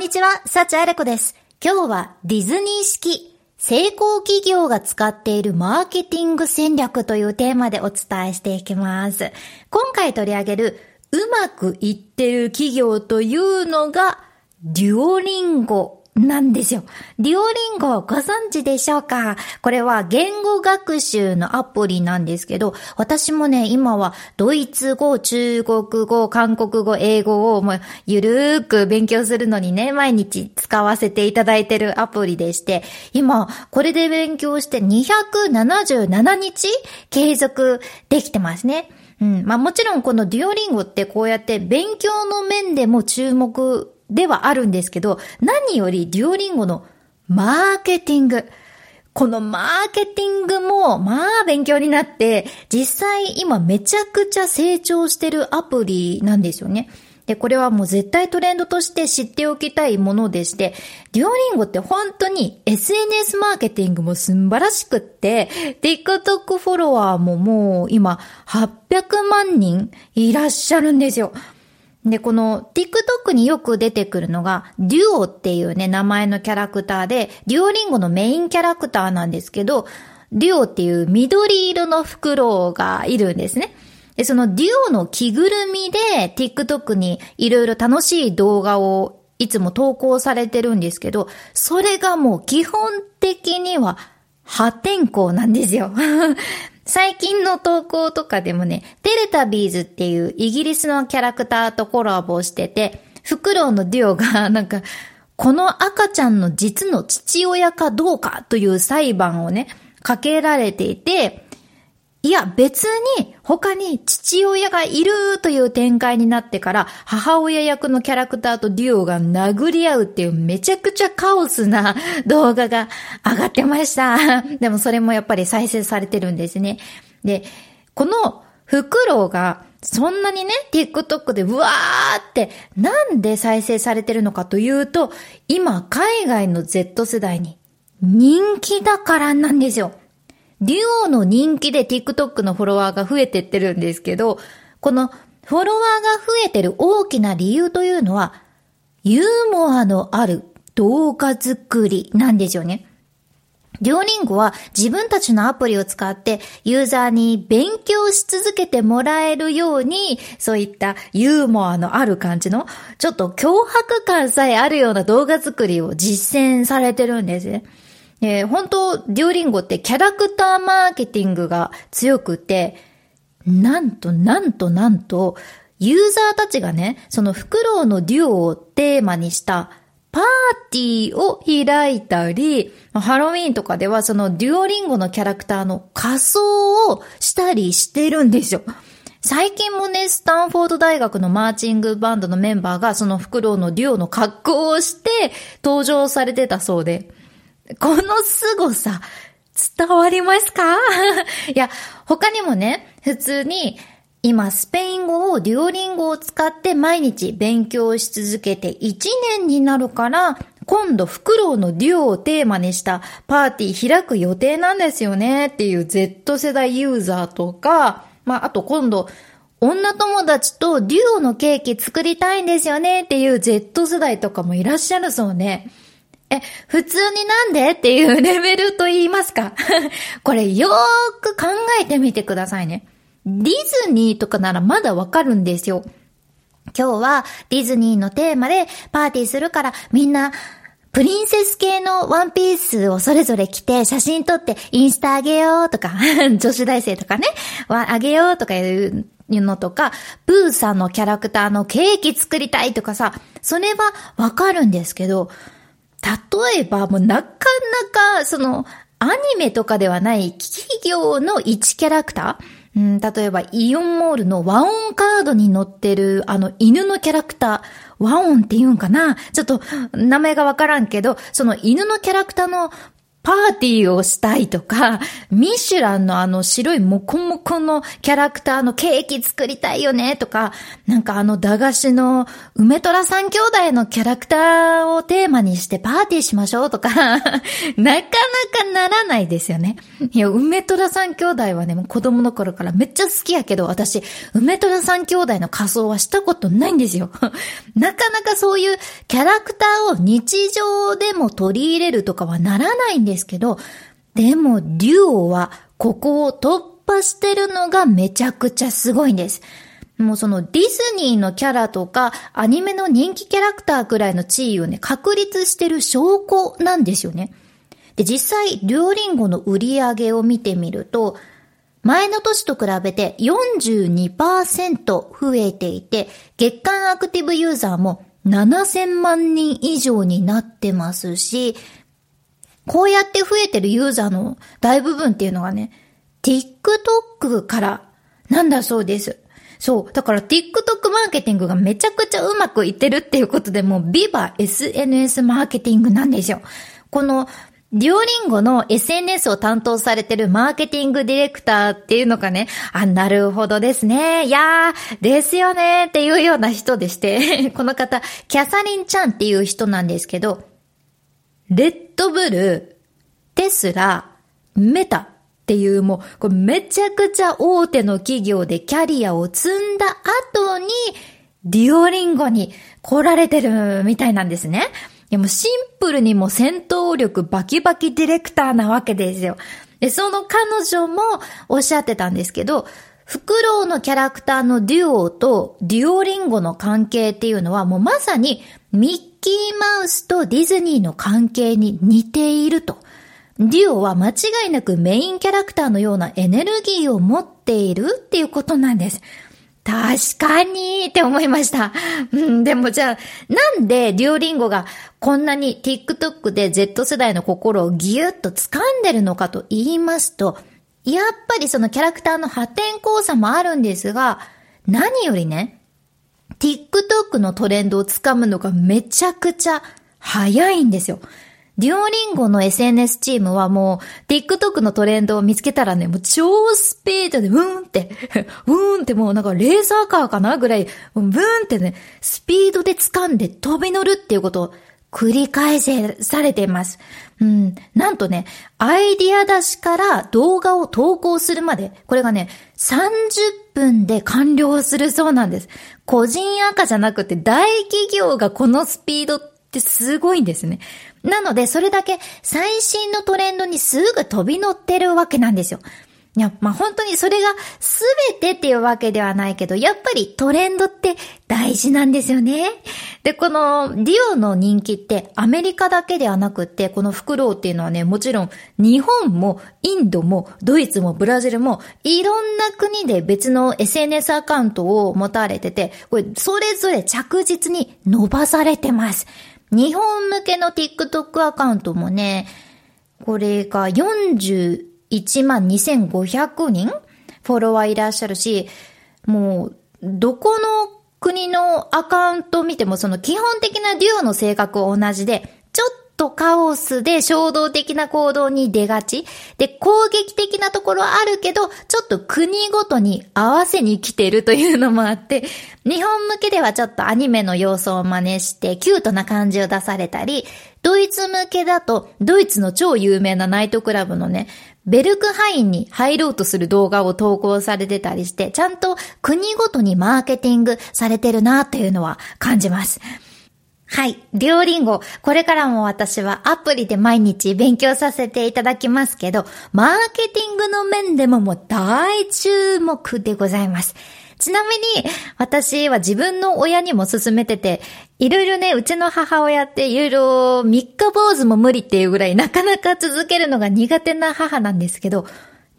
んにちは、サチアレコです。今日はディズニー式、成功企業が使っているマーケティング戦略というテーマでお伝えしていきます。今回取り上げる、うまくいってる企業というのが、デュオリンゴなんですよ。デュオリンゴご存知でしょうか？これは言語学習のアプリなんですけど、私もね、今はドイツ語、中国語、韓国語、英語をもうゆるーく勉強するのにね、毎日使わせていただいてるアプリでして、今、これで勉強して277日継続できてますね。うん。まあもちろんこのデュオリンゴってこうやって勉強の面でも注目ではあるんですけど、何よりデュオリンゴのマーケティング。このマーケティングも、まあ勉強になって、実際今めちゃくちゃ成長してるアプリなんですよね。で、これはもう絶対トレンドとして知っておきたいものでして、デュオリンゴって本当に SNS マーケティングも素晴らしくって、TikTok フォロワーももう今800万人いらっしゃるんですよ。で、この TikTok によく出てくるのが、デュオっていうね、名前のキャラクターで、デュオリンゴのメインキャラクターなんですけど、デュオっていう緑色のフクロウがいるんですね。で、そのデュオの着ぐるみで TikTok にいろいろ楽しい動画をいつも投稿されてるんですけど、それがもう基本的には破天荒なんですよ。最近の投稿とかでもね、テレタビーズっていうイギリスのキャラクターとコラボしてて、フクロウのデュオが なんか、この赤ちゃんの実の父親かどうかという裁判をね、かけられていて、いや、別に他に父親がいるという展開になってから母親役のキャラクターとデュオが殴り合うっていうめちゃくちゃカオスな動画が上がってました。でもそれもやっぱり再生されてるんですね。で、このフクロウがそんなにね、TikTok でうわーってなんで再生されてるのかというと、今海外の Z 世代に人気だからなんですよ。デュオの人気で TikTok のフォロワーが増えてってるんですけど、このフォロワーが増えてる大きな理由というのは、ユーモアのある動画作りなんですよね。デュオリンゴは自分たちのアプリを使ってユーザーに勉強し続けてもらえるように、そういったユーモアのある感じの、ちょっと脅迫感さえあるような動画作りを実践されてるんですね。えー、本当、デュオリンゴってキャラクターマーケティングが強くて、なんとなんとなんと、ユーザーたちがね、そのフクロウのデュオをテーマにしたパーティーを開いたり、ハロウィーンとかではそのデュオリンゴのキャラクターの仮装をしたりしてるんですよ。最近もね、スタンフォード大学のマーチングバンドのメンバーがそのフクロウのデュオの格好をして登場されてたそうで、この凄さ、伝わりますか？いや、他にもね、普通に、今、スペイン語をデュオリンゴを使って毎日勉強し続けて1年になるから、今度フクロウのデュオをテーマにしたパーティー開く予定なんですよねっていう Z 世代ユーザーとか、まあ、あと今度、女友達とデュオのケーキ作りたいんですよねっていう Z 世代とかもいらっしゃるそうね。え、普通になんでっていうレベルと言いますか これよーく考えてみてくださいね。ディズニーとかならまだわかるんですよ。今日はディズニーのテーマでパーティーするからみんなプリンセス系のワンピースをそれぞれ着て写真撮ってインスタあげようとか 女子大生とかね、あげようとかいうのとか、プーさんのキャラクターのケーキ作りたいとかさ、それはわかるんですけど、例えば、もうなかなか、その、アニメとかではない企業の一キャラクター、うん、例えば、イオンモールの和音カードに載ってる、あの、犬のキャラクター、和音って言うんかな？ちょっと、名前がわからんけど、その犬のキャラクターのパーティーをしたいとか、ミシュランのあの白いモコモコのキャラクターのケーキ作りたいよねとか、なんかあの駄菓子の梅虎三兄弟のキャラクターをテーマにしてパーティーしましょうとか、なかなかならないですよね。いや、梅虎三兄弟はね、もう子供の頃からめっちゃ好きやけど、私、梅虎三兄弟の仮装はしたことないんですよ。なかなかそういうキャラクターを日常でも取り入れるとかはならないんですですけど、でも、デュオはここを突破してるのがめちゃくちゃすごいんです。もうそのディズニーのキャラとかアニメの人気キャラクターくらいの地位をね、確立してる証拠なんですよね。で、実際、デュオリンゴの売り上げを見てみると、前の年と比べて42%増えていて、月間アクティブユーザーも7000万人以上になってますし、こうやって増えてるユーザーの大部分っていうのがね、TikTok からなんだそうです。そう。だから TikTok マーケティングがめちゃくちゃうまくいってるっていうことでもうビバ SNS マーケティングなんですよ。このデュオリンゴの SNS を担当されてるマーケティングディレクターっていうのがね、あ、なるほどですね。いやー、ですよねっていうような人でして この方、キャサリンちゃんっていう人なんですけど、レッドブル、テスラ、メタっていうもう、これめちゃくちゃ大手の企業でキャリアを積んだ後に、デュオリンゴに来られてるみたいなんですね。いやもうシンプルにも戦闘力バキバキディレクターなわけですよ。で、その彼女もおっしゃってたんですけど、フクロウのキャラクターのデュオとデュオリンゴの関係っていうのはもうまさにミッキーマウスとディズニーの関係に似ていると。デュオは間違いなくメインキャラクターのようなエネルギーを持っているっていうことなんです。確かにって思いました。うん、でもじゃあ、なんでデュオリンゴがこんなに TikTok で Z 世代の心をギュッと掴んでるのかと言いますと、やっぱりそのキャラクターの破天荒さもあるんですが、何よりね、TikTok のトレンドをつかむのがめちゃくちゃ早いんですよ。デュオリンゴの SNS チームはもう TikTok のトレンドを見つけたらね、もう超スピードでウーンって、ウーンってもうなんかレーサーカーかなぐらい、ブーンってね、スピードで掴んで飛び乗るっていうことを繰り返せされています。うん。なんとね、アイディア出しから動画を投稿するまで、これがね、30分で完了するそうなんです。個人赤じゃなくて大企業がこのスピードってすごいんですね。なので、それだけ最新のトレンドにすぐ飛び乗ってるわけなんですよ。いや、まあ、本当にそれが全てっていうわけではないけど、やっぱりトレンドって大事なんですよね。で、このディオの人気ってアメリカだけではなくって、このフクロウっていうのはね、もちろん日本もインドもドイツもブラジルもいろんな国で別の SNS アカウントを持たれてて、これそれぞれ着実に伸ばされてます。日本向けの TikTok アカウントもね、これが40、1万2500人フォロワーいらっしゃるし、もう、どこの国のアカウント見てもその基本的なデュオの性格は同じで、ちょっとカオスで衝動的な行動に出がち。で、攻撃的なところあるけど、ちょっと国ごとに合わせに来てるというのもあって、日本向けではちょっとアニメの要素を真似してキュートな感じを出されたり、ドイツ向けだと、ドイツの超有名なナイトクラブのね、ベルクハインに入ろうとする動画を投稿されてたりして、ちゃんと国ごとにマーケティングされてるなというのは感じます。はい。デュオリンゴ。これからも私はアプリで毎日勉強させていただきますけど、マーケティングの面でももう大注目でございます。ちなみに、私は自分の親にも勧めてて、いろいろね、うちの母親っていろいろ三日坊主も無理っていうぐらいなかなか続けるのが苦手な母なんですけど、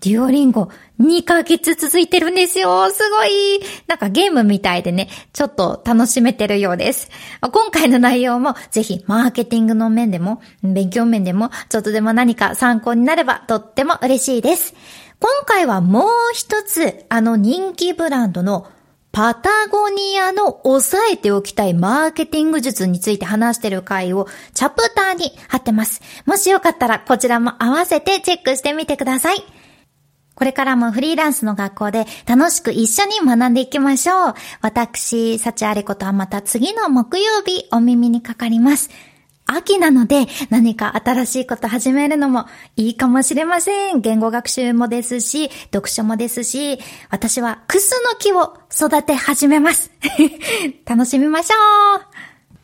デュオリンゴ2ヶ月続いてるんですよ。すごい。なんかゲームみたいでね、ちょっと楽しめてるようです。今回の内容もぜひマーケティングの面でも、勉強面でも、ちょっとでも何か参考になればとっても嬉しいです。今回はもう一つ、あの人気ブランドのパタゴニアの押さえておきたいマーケティング術について話してる回をチャプターに貼ってます。もしよかったらこちらも合わせてチェックしてみてください。これからもフリーランスの学校で楽しく一緒に学んでいきましょう。私、幸あれことはまた次の木曜日お耳にかかります。秋なので何か新しいこと始めるのもいいかもしれません。言語学習もですし、読書もですし、私はクスの木を育て始めます。楽しみましょう